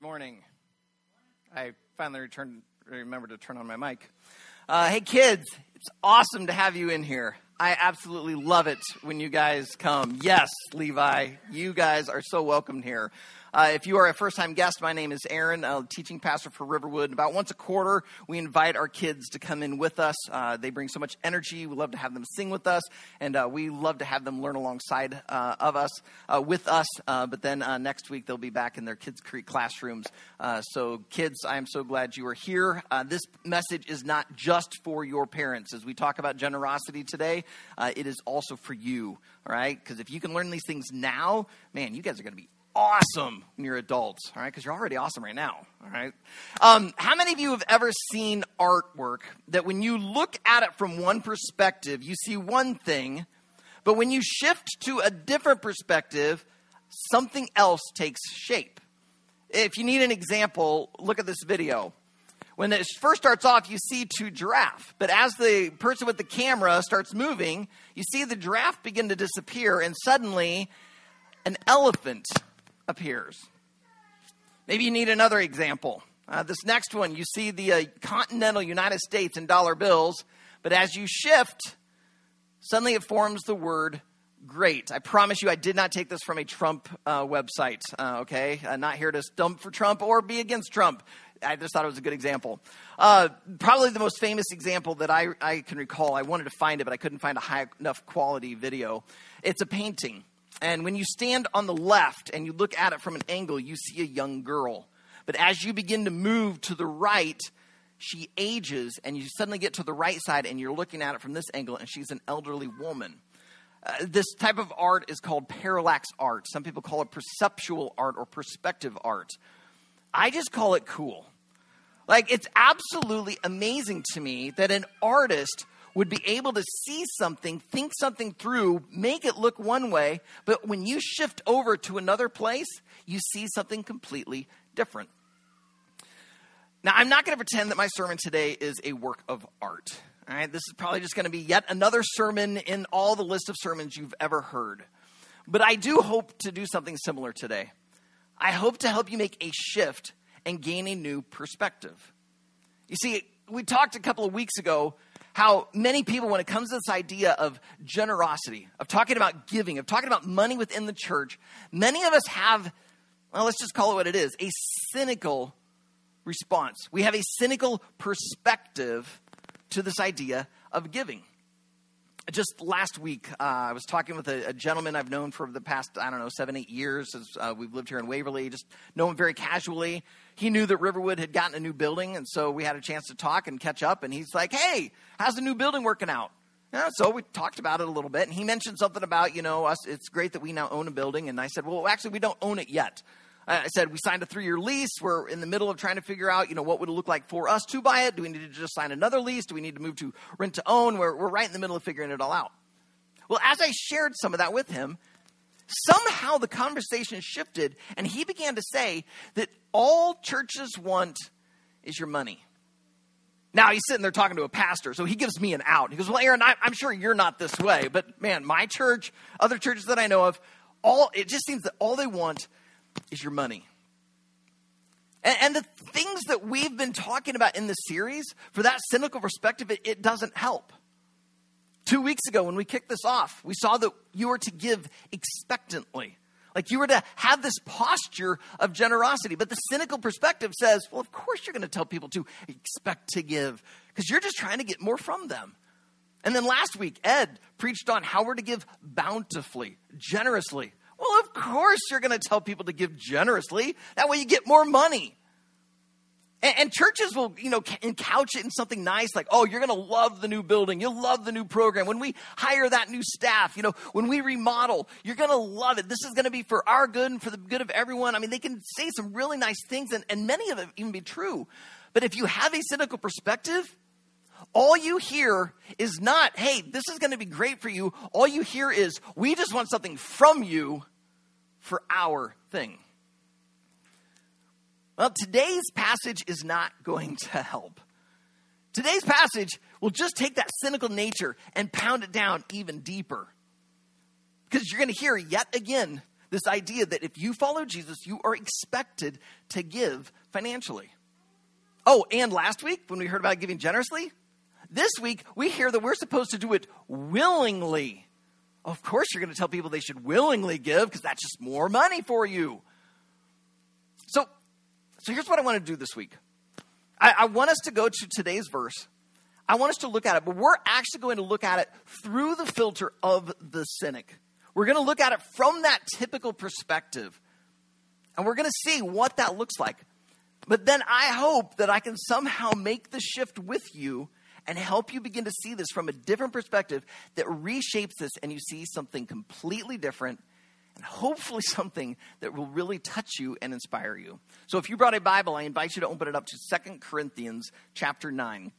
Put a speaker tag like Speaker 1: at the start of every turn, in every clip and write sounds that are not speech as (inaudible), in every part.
Speaker 1: Morning. I finally returned, remembered to turn on my mic. Uh, hey, kids, it's awesome to have you in here. I absolutely love it when you guys come. Yes, Levi, you guys are so welcome here. Uh, if you are a first time guest, my name is Aaron, a teaching pastor for Riverwood. About once a quarter, we invite our kids to come in with us. Uh, they bring so much energy. We love to have them sing with us, and uh, we love to have them learn alongside uh, of us, uh, with us. But then next week, they'll be back in their Kids Creek classrooms. so, kids, I am so glad you are here. this message is not just for your parents. As we talk about generosity today, it is also for you, all right? Because if you can learn these things now, man, you guys are going to be awesome when you're adults, all right? Because you're already awesome right now, all right? Um, how many of you have ever seen artwork that when you look at it from one perspective, you see one thing, but when you shift to a different perspective, something else takes shape? If you need an example, look at this video. When it first starts off, you see two giraffe, but as the person with the camera starts moving, you see the giraffe begin to disappear, and suddenly an elephant appears. Maybe you need another example. Uh, this next one, you see the uh, continental United States in dollar bills, but as you shift, suddenly it forms the word great. I promise you, I did not take this from a Trump uh, website, uh, okay? Uh, not here to stump for Trump or be against Trump. I just thought it was a good example. Uh, probably the most famous example that I, I can recall. I wanted to find it, but I couldn't find a high enough quality video. It's a painting. And when you stand on the left and you look at it from an angle, you see a young girl. But as you begin to move to the right, she ages, and you suddenly get to the right side and you're looking at it from this angle, and she's an elderly woman. Uh, this type of art is called parallax art. Some people call it perceptual art or perspective art. I just call it cool. Like, it's absolutely amazing to me that an artist would be able to see something, think something through, make it look one way, but when you shift over to another place, you see something completely different. Now, I'm not going to pretend that my sermon today is a work of art. All right, this is probably just going to be yet another sermon in all the list of sermons you've ever heard. But I do hope to do something similar today. I hope to help you make a shift and gain a new perspective. You see, we talked a couple of weeks ago how many people, when it comes to this idea of generosity, of talking about giving, of talking about money within the church, many of us have, well, let's just call it what it is a cynical response. We have a cynical perspective to this idea of giving just last week, uh, I was talking with a, a, gentleman I've known for the past, I don't know, seven, eight years. As, uh, we've lived here in Waverly, just know him very casually. He knew that Riverwood had gotten a new building, and so we had a chance to talk and catch up. And he's like, hey, how's the new building working out? Yeah, so we talked about it a little bit, and he mentioned something about, you know, us, it's great that we now own a building. And I said, well, actually, we don't own it yet. Uh, I said, we signed a three year lease. We're in the middle of trying to figure out, you know, what would it look like for us to buy it? Do we need to just sign another lease? Do we need to move to rent to own? We're, we're right in the middle of figuring it all out. Well, as I shared some of that with him, somehow the conversation shifted and he began to say that all churches want is your money. Now he's sitting there talking to a pastor, so he gives me an out. He goes, Well, Aaron, I, am sure you're not this way, but man, my church, other churches that I know of, all it just seems that all they want is your money. And, and the things that we've been talking about in the series, for that cynical perspective, it, it doesn't help. Two weeks ago, when we kicked this off, we saw that you were to give expectantly. Like you were to have this posture of generosity. But the cynical perspective says, well, of course you're going to tell people to expect to give because you're just trying to get more from them. And then last week, Ed preached on how we're to give bountifully, generously. Well, of course you're going to tell people to give generously. That way you get more money. And, and churches will, you know, couch it in something nice like, oh, you're going to love the new building. You'll love the new program. When we hire that new staff, you know, when we remodel, you're going to love it. This is going to be for our good and for the good of everyone. I mean, they can say some really nice things, and, and many of them even be true. But if you have a cynical perspective, all you hear is not, hey, this is going to be great for you. All you hear is, we just want something from you for our thing. Well, today's passage is not going to help. Today's passage will just take that cynical nature and pound it down even deeper. Because you're going to hear yet again This idea that if you follow Jesus, you are expected to give financially. Oh, and last week when we heard about giving generously, this week we hear that we're supposed to do it willingly. Of course, you're going to tell people they should willingly give because that's just more money for you. So, so here's what I want to do this week. I, I want us to go to today's verse. I want us to look at it, but we're actually going to look at it through the filter of the cynic. We're going to look at it from that typical perspective. And we're going to see what that looks like. But then I hope that I can somehow make the shift with you and help you begin to see this from a different perspective that reshapes this and you see something completely different and hopefully (laughs) something that will really touch you and inspire you. So if you brought a Bible, I invite you to open it up to Second Corinthians chapter 9.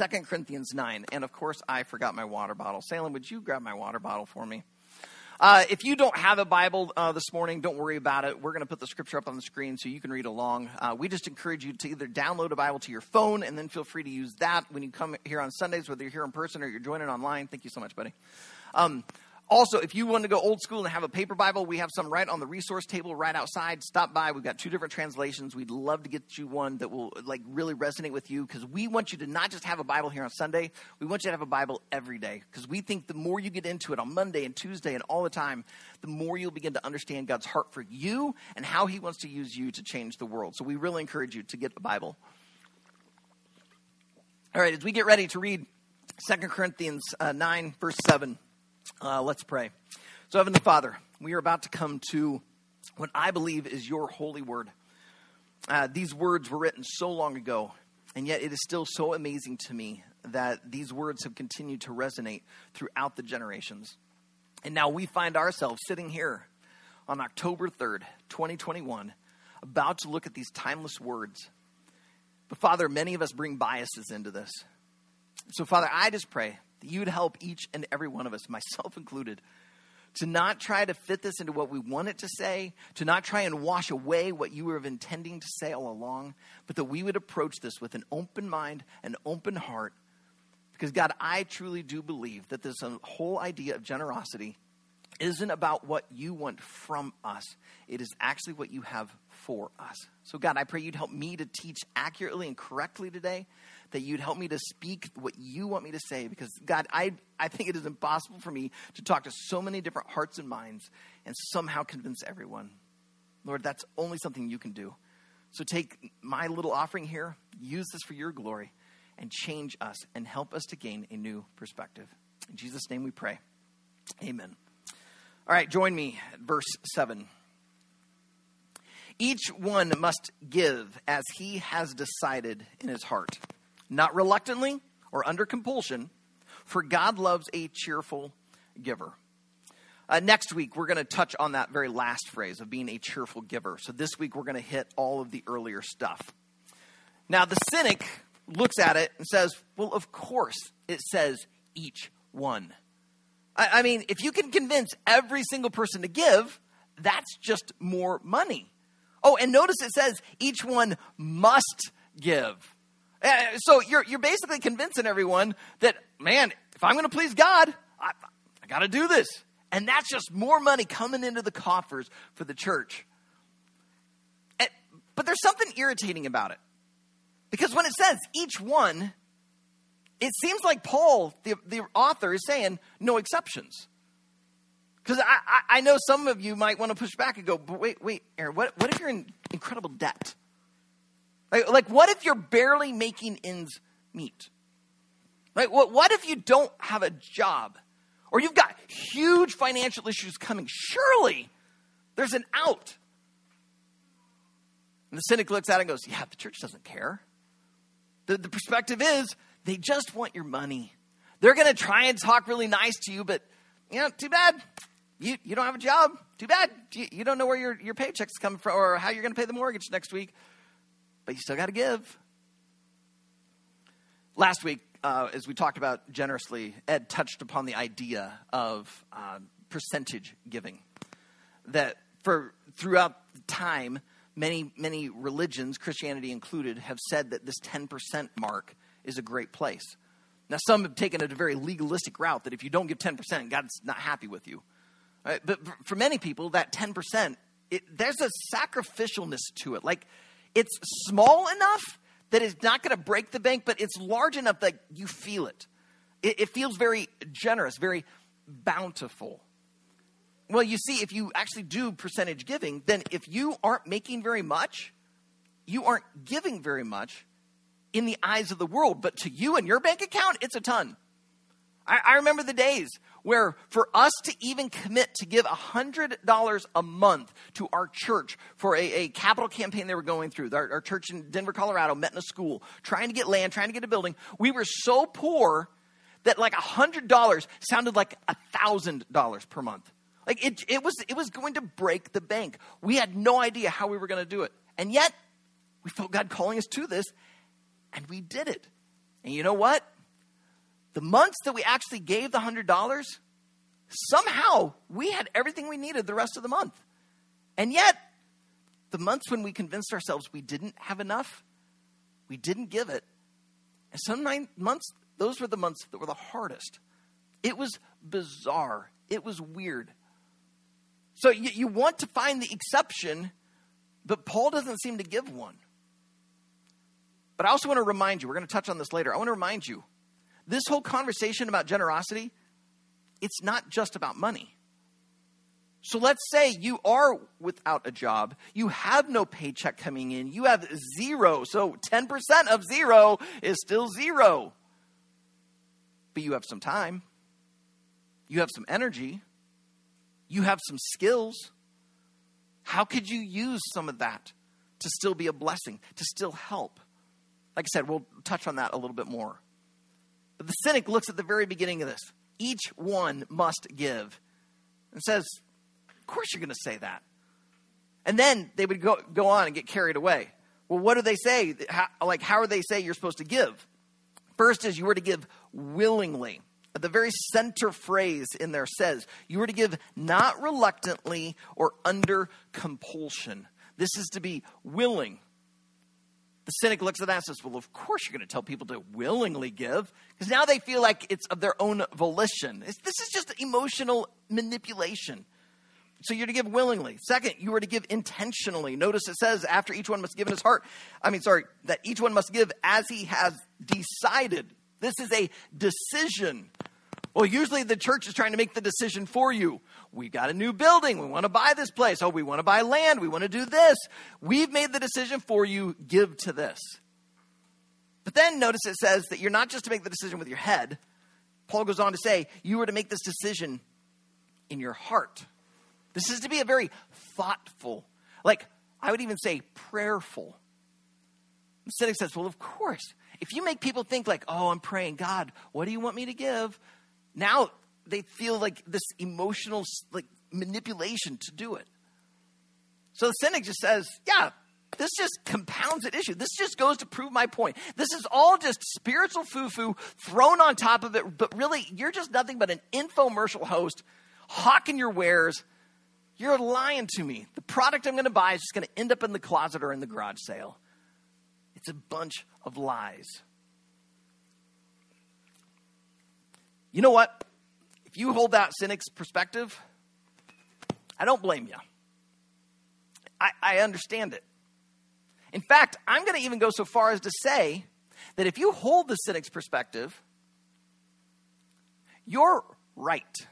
Speaker 1: 2 Corinthians 9. And of course, I forgot my water bottle. Salem, would you grab my water bottle for me? Uh, if you don't have a Bible uh, this morning, don't worry about it. We're going to put the scripture up on the screen so you can read along. Uh, we just encourage you to either download a Bible to your phone and then feel free to use that when you come here on Sundays, whether you're here in person or you're joining online. Thank you so much, buddy. Um, also, if you want to go old school and have a paper Bible, we have some right on the resource table right outside. Stop by. We've got two different translations. We'd love to get you one that will like really resonate with you because we want you to not just have a Bible here on Sunday. We want you to have a Bible every day because we think the more you get into it on Monday and Tuesday and all the time, the more you'll begin to understand God's heart for you and how He wants to use you to change the world. So we really encourage you to get a Bible. All right, as we get ready to read Second Corinthians uh, 9, verse 7. Uh, let's pray. So, Heavenly Father, we are about to come to what I believe is your holy word. Uh, these words were written so long ago, and yet it is still so amazing to me that these words have continued to resonate throughout the generations. And now we find ourselves sitting here on October 3rd, 2021, about to look at these timeless words. But Father, many of us bring biases into this. So, Father, I just pray that you would help each and every one of us, (laughs) myself included, to not try to fit this into what we want it to say, to not try and wash away what you were intending to say all along, but that we would approach this with an open mind, an open heart. Because, God, I truly do believe that this uh, whole idea of generosity isn't about what you want from us, it is actually what you have for us. So, God, I pray you'd help me to teach accurately and correctly today that you'd help me to speak what you want me to say because, God, I, I think it is impossible for me to talk to so many different hearts and minds and somehow convince everyone. Lord, that's only something you can do. So take my little offering here, use this for your glory, and change us and help us to gain a new perspective. In Jesus' name we pray. Amen. All right, join me at verse 7. Each one must give as he has decided in his heart not reluctantly or under compulsion, for God loves a cheerful giver. Uh, next week, we're going to touch on that very last phrase of being a cheerful giver. So this week, we're going to hit all of the earlier stuff. Now, the cynic looks at it and says, well, of course, it says each one. I, I mean, if you can convince every single person to give, that's just more money. Oh, and notice it says each one must give. Uh, so you're, you're basically convincing everyone that, man, if I'm going to please God, I, I got to do this. And that's just more money coming into the coffers for the church. And, but there's something irritating about it. Because when it says each one, it seems like Paul, the, the author, is saying no exceptions. Because I, I, I, know some of you might want to push back and go, but wait, wait, Aaron, what, what if you're in incredible debt? Like, what if you're barely making ends meet? Right? what, what if you don't have a job? Or you've got huge financial issues coming? Surely there's an out. And the cynic looks at it and goes, Yeah, the church doesn't care. The, the perspective is they just want your money. They're going to try and talk really nice to you, but, you know, too bad. You, you don't have a job. Too bad. You, you don't know where your, your paycheck's coming from or how you're going to pay the mortgage next week but you still got to give. Last week, uh, as we talked about generously, Ed touched upon the idea of uh, percentage giving. That for throughout time, many many religions, Christianity included, have said that this ten percent mark is a great place. Now, some have taken it a very legalistic route that if you don't give ten percent, God's not happy with you. Right? But for many people, that 10%, there's a sacrificialness to it. Like, it's small enough that it's not going to break the bank, but it's large enough that you feel it. it. It feels very generous, very bountiful. Well, you see, if you actually do percentage giving, then if you aren't making very much, you aren't giving very much in the eyes of the world. But to you and your bank account, it's a ton. I, I remember the days where for us to even commit to give $100 a month to our church for a, a capital campaign they were going through, our, our church in Denver, Colorado met in a school, trying to get land, trying to get a building, we were so poor that like $100 sounded like $1,000 per month. Like it, it, was, it was going to break the bank. We had no idea how we were going to do it. And yet, we felt God calling us to this, and we did it. And you know what? The months that we actually gave the $100, somehow we had everything we needed the rest of the month. And yet, the months when we convinced ourselves we didn't have enough, we didn't give it. And some nine months, those were the months that were the hardest. It was bizarre. It was weird. So you, you want to find the exception, but Paul doesn't seem to give one. But I also want to remind you, we're going to touch on this later. I want to remind you, this whole conversation about generosity, it's not just about money. So let's say you are without a job, you have no paycheck coming in, you have zero. So 10% of zero is still zero. But you have some time, you have some energy, you have some skills. How could you use some of that to still be a blessing, to still help? Like I said, we'll touch on that a little bit more. But the cynic looks at the very beginning of this. Each one must give. And says, Of course you're going to say that. And then they would go, go on and get carried away. Well, what do they say? How, like, how are they say you're supposed to give? First is you were to give willingly. The very center phrase in there says, you were to give not reluctantly or under compulsion. This is to be willing. The cynic looks at that and says, Well, of course you're going to tell people to willingly give, because now they feel like it's of their own volition. It's, this is just emotional manipulation. So you're to give willingly. Second, you are to give intentionally. Notice it says, after each one must give in his heart. I mean, sorry, that each one must give as he has decided. This is a decision. Well, usually the church is trying to make the decision for you. We got a new building. We want to buy this place. Oh, we want to buy land. We want to do this. We've made the decision for you. Give to this. But then notice it says that you're not just to make the decision with your head. Paul goes on to say, you are to make this decision in your heart. This is to be a very thoughtful, like I would even say prayerful. The cynic says, Well, of course. If you make people think like, oh, I'm praying, God, what do you want me to give? Now they feel like this emotional like manipulation to do it. So the cynic just says, yeah, this just compounds an issue. This just goes to prove my point. This is all just spiritual foo foo thrown on top of it, but really, you're just nothing but an infomercial host hawking your wares you're lying to me. The product I'm going to buy is just going to end up in the closet or in the garage sale. It's a bunch of lies. You know what? If you hold that cynic's perspective, I don't blame you. I, I understand it. In fact, I'm going to even go so far as to say that if you hold the cynic's perspective, you're right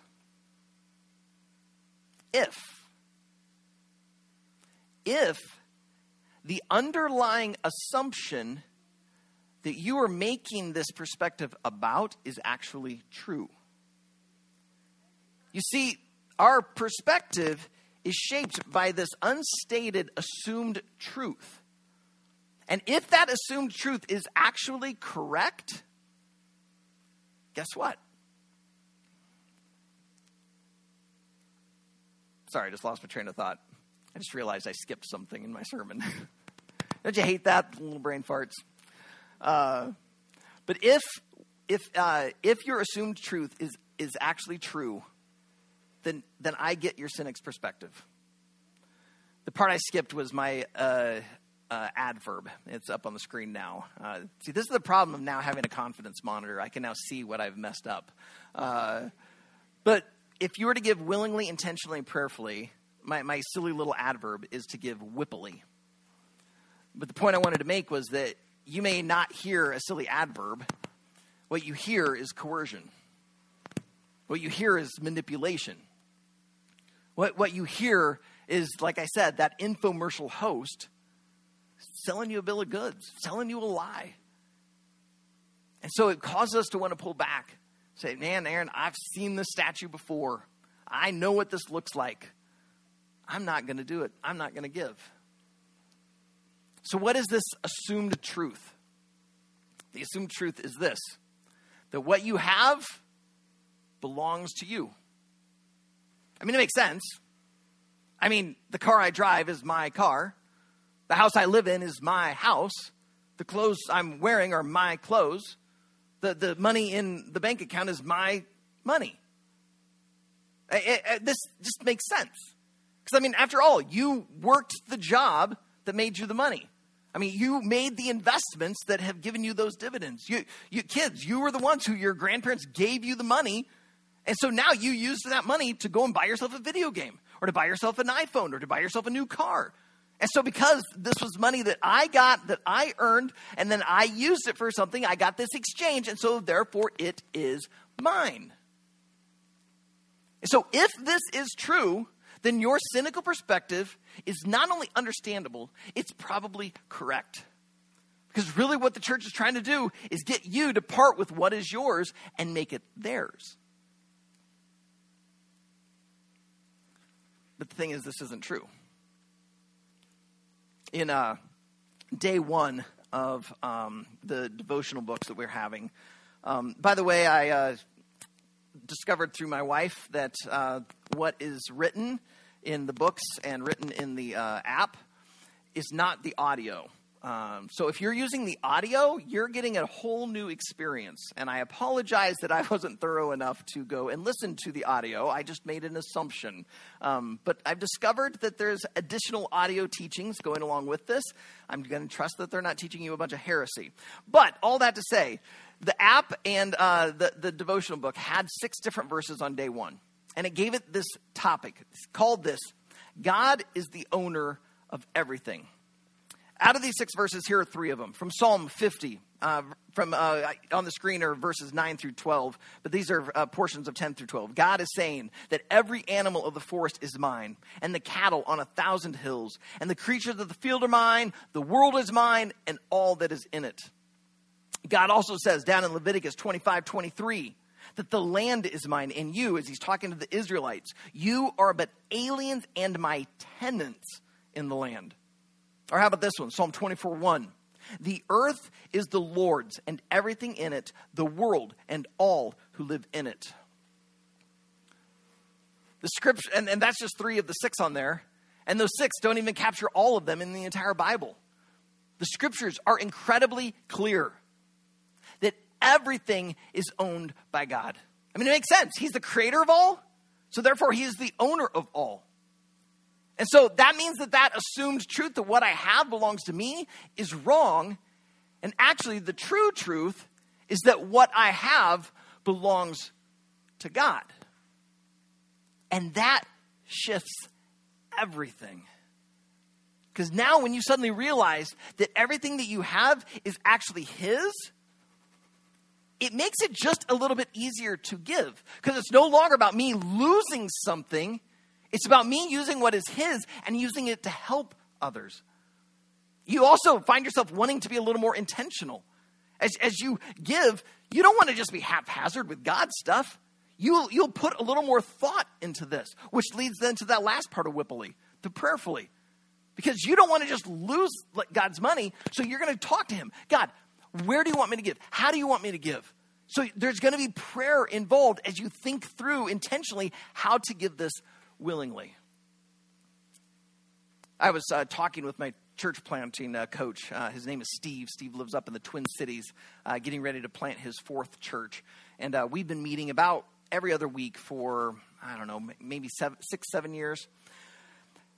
Speaker 1: if if the underlying assumption that you are making this perspective about is actually true. You see, our perspective is shaped by this unstated assumed truth. And if that assumed truth is actually correct, guess what? Sorry, I just lost my train of thought. I just realized I skipped something in my sermon. (laughs) Don't you hate that? Little brain farts. Uh, but if if uh, if your assumed truth is is actually true, then then I get your cynic's perspective. The part I skipped was my uh, uh, adverb. It's up on the screen now. Uh, see, this is the problem of now having a confidence monitor. I can now see what I've messed up. Uh, but if you were to give willingly, intentionally, and prayerfully, my, my silly little adverb is to give whippily. But the point I wanted to make was that you may not hear a silly adverb. What you hear is coercion. What you hear is manipulation. What, what you hear is, like I said, that infomercial host selling you a bill of goods, selling you a lie. And so it causes us to want to pull back. Say, man, Aaron, I've seen this statue before. I know what this looks like. I'm not going to do it. I'm not going to give. So, what is this assumed truth? The assumed truth is this that what you have belongs to you. I mean, it makes sense. I mean, the car I drive is my car, the house I live in is my house, the clothes I'm wearing are my clothes, the, the money in the bank account is my money. It, it, this just makes sense. Because, I mean, after all, you worked the job that made you the money. I mean, you made the investments that have given you those dividends. You, you kids, you were the ones who your grandparents gave you the money. And so now you use that money to go and buy yourself a video game or to buy yourself an iPhone or to buy yourself a new car. And so, because this was money that I got, that I earned, and then I used it for something, I got this exchange, and so therefore it is mine. So, if this is true, then your cynical perspective is not only understandable, it's probably correct. Because really, what the church is trying to do is get you to part with what is yours and make it theirs. But the thing is, this isn't true. In uh, day one of um, the devotional books that we're having, um, by the way, I uh, discovered through my wife that uh, what is written in the books and written in the uh, app is not the audio. Um, so if you're using the audio, you're getting a whole new experience. And I apologize that I (laughs) wasn't thorough enough to go and listen to the audio. I just made an assumption. Um, but I've discovered that there's additional audio teachings going along with this. I'm going to trust that they're not teaching you a bunch of heresy. But all that to say, the app and uh, the, the devotional book had six different verses on day one. And it gave it this topic. It's called this God is the owner of everything. Out of these six verses, here are three of them from Psalm 50. Uh, from uh, on the screen are verses 9 through 12, but these are uh, portions of 10 through 12. God is saying that every animal of the forest is mine, and the cattle on a thousand hills, and the creatures of the field are mine, the world is mine, and all that is in it. God also says down in Leviticus 25 23 that the land is mine, and you, as he's talking to the Israelites, you are but aliens and my tenants in the land. Or how about this one? Psalm 24 1. The earth is the Lord's and everything in it, the world and all who live in it. The scripture, and, and that's just three of the six on there. And those six don't even capture all of them in the entire Bible. The scriptures are incredibly clear everything is owned by God. I mean, it makes sense. He's the creator of all, so therefore, he is the owner of all. And so that means that that assumed truth that what I have belongs to me is wrong. And actually, the true truth is that what I have belongs to God. And that shifts everything. Because now, when you suddenly realize that everything that you have is actually His, it makes it just a little bit easier to give. Because it's no longer about me losing something, it's about me using what is His and using it to help others. You also find yourself wanting to be a little more intentional. As, as you give, you don't want to just be haphazard with God's stuff. You'll, you'll put a little more thought into this, which leads then to that last part of Whippily, the prayerfully. Because you don't want to just lose God's money, so you're going to talk to Him. God, where do you want me to give? How do you want me to give? So there's going to be prayer involved as you think through intentionally how to give this willingly. I was uh, talking with my church planting uh, coach. Uh, his name is Steve. Steve lives up in the Twin Cities, uh, getting ready to plant his fourth church. And uh, we've been meeting about every other week for, I don't know, maybe seven, six, seven years.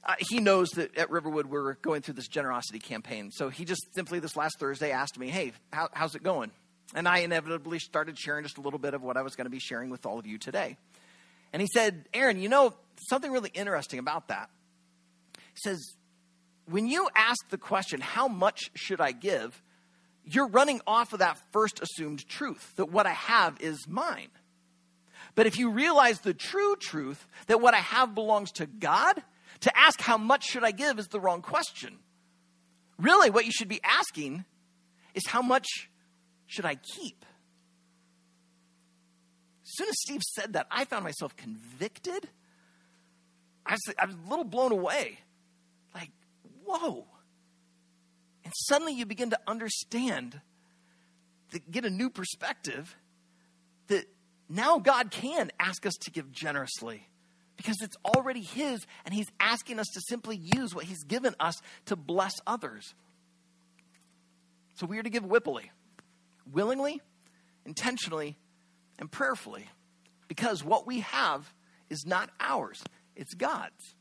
Speaker 1: Uh, he knows that at Riverwood we're going through this generosity campaign. So he just simply this last Thursday asked me, Hey, how, how's it going? And I inevitably started sharing just a little bit of what I was going to be sharing with all of you today. And he said, Aaron, you know something really interesting about that? He says, when you ask the question, how much should I give? You're running off of that first assumed truth that what I have is mine. But if you realize the true truth that what I have belongs to God, to ask how much should I give is the wrong question. Really, what you should be asking is how much should I keep? As soon as Steve said that, I found myself convicted. I was, I was a little blown away. Like, whoa. And suddenly you begin to understand, to get a new perspective, that now God can ask us to give generously because it's already His, and He's asking us to simply use what He's given us to bless others. So we are to give whippily, willingly, intentionally, and prayerfully because what we have is not ours, it's God's.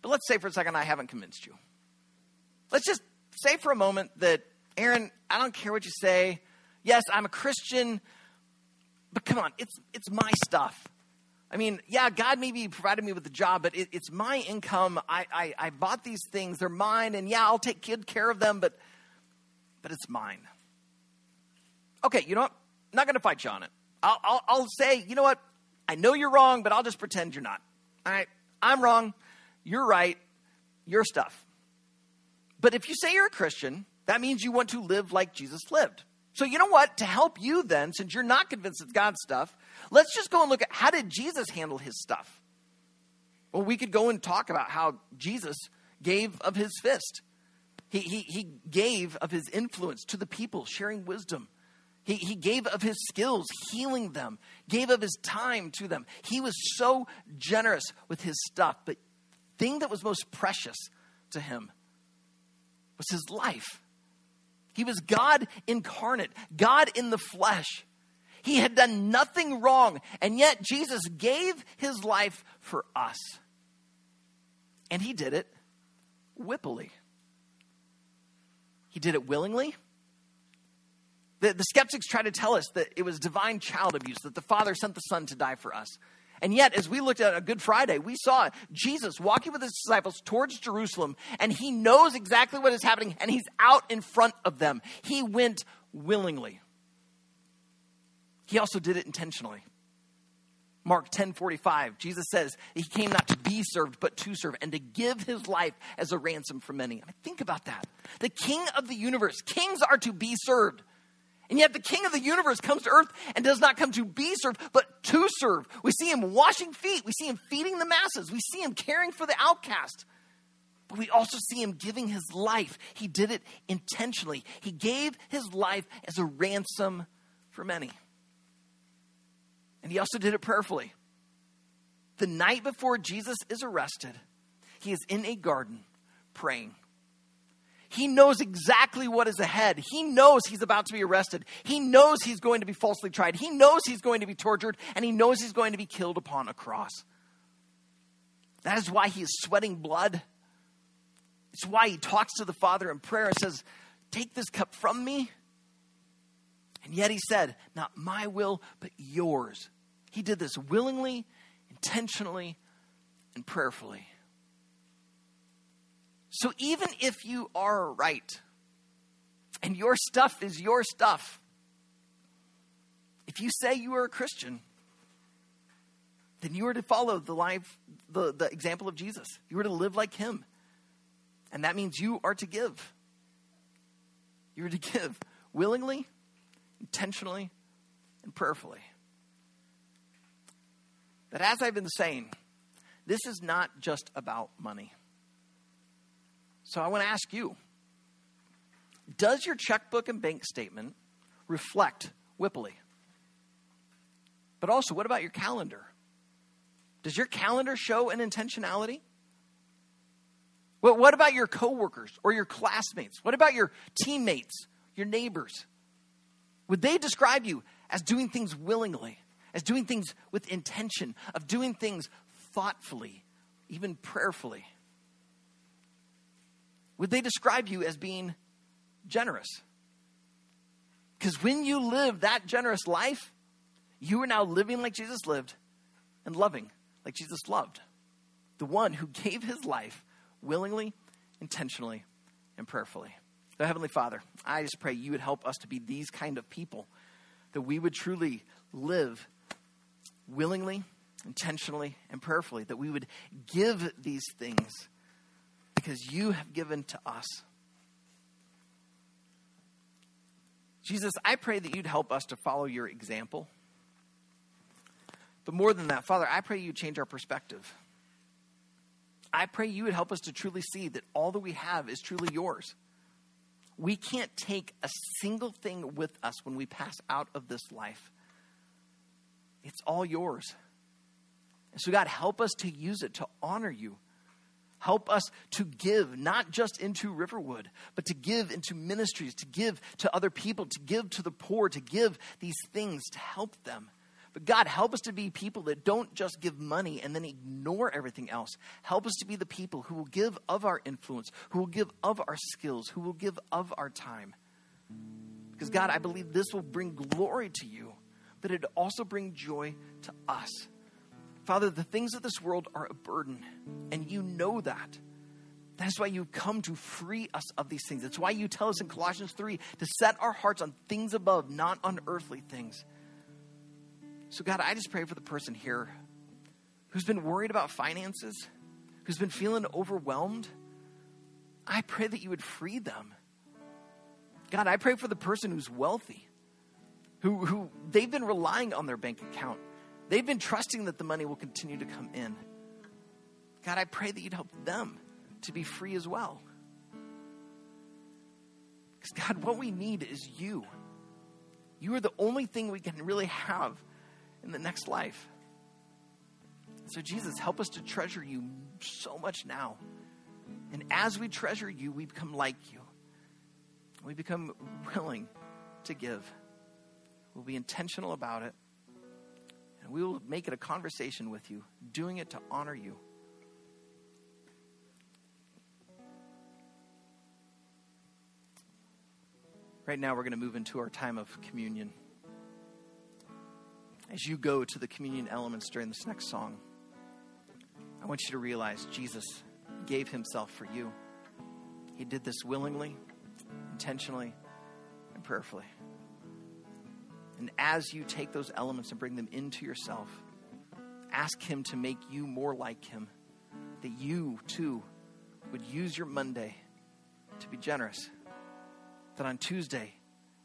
Speaker 1: But let's say for a second I haven't convinced you. Let's just say for a moment that, Aaron, I don't care what you say. Yes, I'm a Christian, but come on, it's, it's my stuff. I mean, yeah, God maybe provided me with a job, but it, it's my income. I, I, I bought these things, they're mine, and yeah, I'll take good care of them, but, but it's mine. Okay, you know what? I'm not going to fight you on it. I'll, I'll, I'll say, you know what? I know you're wrong, but I'll just pretend you're not. All right, I'm wrong. You're right. Your stuff. But if you say you're a Christian, that means you want to live like Jesus lived. So, you know what? To help you, then, since you're not convinced it's God's stuff, let's just go and look at how did Jesus handle his stuff? Well, we could go and talk about how Jesus gave of his fist. He, he, he gave of his influence to the people, sharing wisdom. He, he gave of his skills, healing them, gave of his time to them. He was so generous with his stuff. But thing that was most precious to him was his life. He was God incarnate, God in the flesh. He had done nothing wrong, and yet Jesus gave his life for us. And he did it whippily. He did it willingly. The, the skeptics try to tell us that it was divine child abuse, that the Father sent the Son to die for us. And yet, as we looked at a Good Friday, we saw Jesus walking with his disciples towards Jerusalem, and he knows exactly what is happening, and he's out in front of them. He went willingly. He also did it intentionally. Mark 10 45, Jesus says he came not to be served, but to serve and to give his life as a ransom for many. I mean, think about that. The king of the universe, kings are to be served. And yet the king of the universe comes to earth and does not come to be served, but to serve. We see him washing feet. We see him feeding the masses. We see him caring for the outcast. But we also see him giving his life. He did it intentionally. He gave his life as a ransom for many. And he also did it prayerfully. The night before Jesus is arrested, he is in a garden praying. He knows exactly what is ahead. He knows he's about to be arrested. He knows he's going to be falsely tried. He knows he's going to be tortured, and he knows he's going to be killed upon a cross. That is why he is sweating blood. It's why he talks to the Father in prayer and says, Take this cup from me. And yet he said, Not my will, but yours. He did this willingly, intentionally, and prayerfully. So even if you are right and your stuff is your stuff, if you say you are a Christian, then you are to follow the life, the, the example of Jesus. You are to live like him. And that means you are to give. You are to give willingly, intentionally, and prayerfully. That, as I've been saying, this is not just about money. So I want to ask you Does your checkbook and bank statement reflect Whippily? But also, what about your calendar? Does your calendar show an intentionality? Well, what about your coworkers or your classmates? What about your teammates, your neighbors? Would they describe you as doing things willingly, as doing things with intention, of doing things thoughtfully, even prayerfully? would they describe you as being generous? Because when you live that generous life, You are now living like Jesus lived and loving like Jesus loved. The one who gave his life willingly, intentionally, and prayerfully. So, Heavenly Father, I just pray you would help us to be these kind of people, that we would truly live willingly, intentionally, and prayerfully, that we would give these things because you have given to us. Jesus, I pray that you'd help us to follow your example. But more than that, Father, I pray you change our perspective. I pray you would help us to truly see that all that we have is truly yours. We can't take a single thing with us when we pass out of this life. It's all yours. And so, God, help us to use it to honor you. Help us to give, not just into Riverwood, but to give into ministries, to give to other people, to give to the poor, to give these things to help them. But God, help us to be people that don't just give money and then ignore everything else. Help us to be the people who will give of our influence, who will give of our skills, who will give of our time. Because, God, I believe this will bring glory to you, but it also bring joy to us. Father, the things of this world are a burden, and you know that. That's why you've come to free us of these things. That's why you tell us in Colossians 3 to set our hearts on things above, not on earthly things. So, God, I just pray for the person here who's been worried about finances, who's been feeling overwhelmed. I pray that you would free them. God, I pray for the person who's wealthy, who, who they've been relying on their bank account. They've been trusting that the money will continue to come in. God, I pray that you'd help them to be free as well. Because, God, what we need is you. You are the only thing we can really have in the next life. So, Jesus, help us to treasure you so much now. And as we treasure you, we become like you. We become willing to give. We'll be intentional about it. And we will make it a conversation with you, doing it to honor you. Right now, we're going to move into our time of communion as you go to the communion elements during this next song, I want you to realize Jesus gave himself for you. He did this willingly, intentionally, and prayerfully. And as you take those elements and bring them into yourself, ask Him to make you more like Him, that you too would use your Monday to be generous, that on Tuesday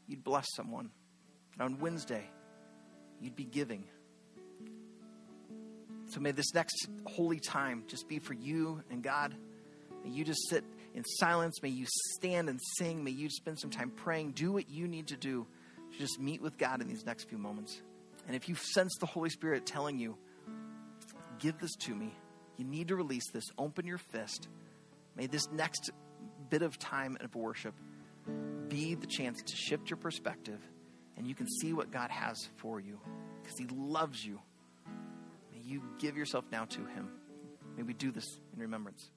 Speaker 1: you'd bless someone, and on Wednesday you'd be giving. So may this next holy time just be for you and God. May you just sit in silence. May you stand and sing. May you spend some time praying. Do what you need to do to just meet with God in these next few moments. And if you sense the Holy Spirit telling you, give this to me, you need to release this, open your fist. May this next bit of time of worship be the chance to shift your perspective and you can see what God has for you because He loves you. May you give yourself now to Him. May we do this in remembrance.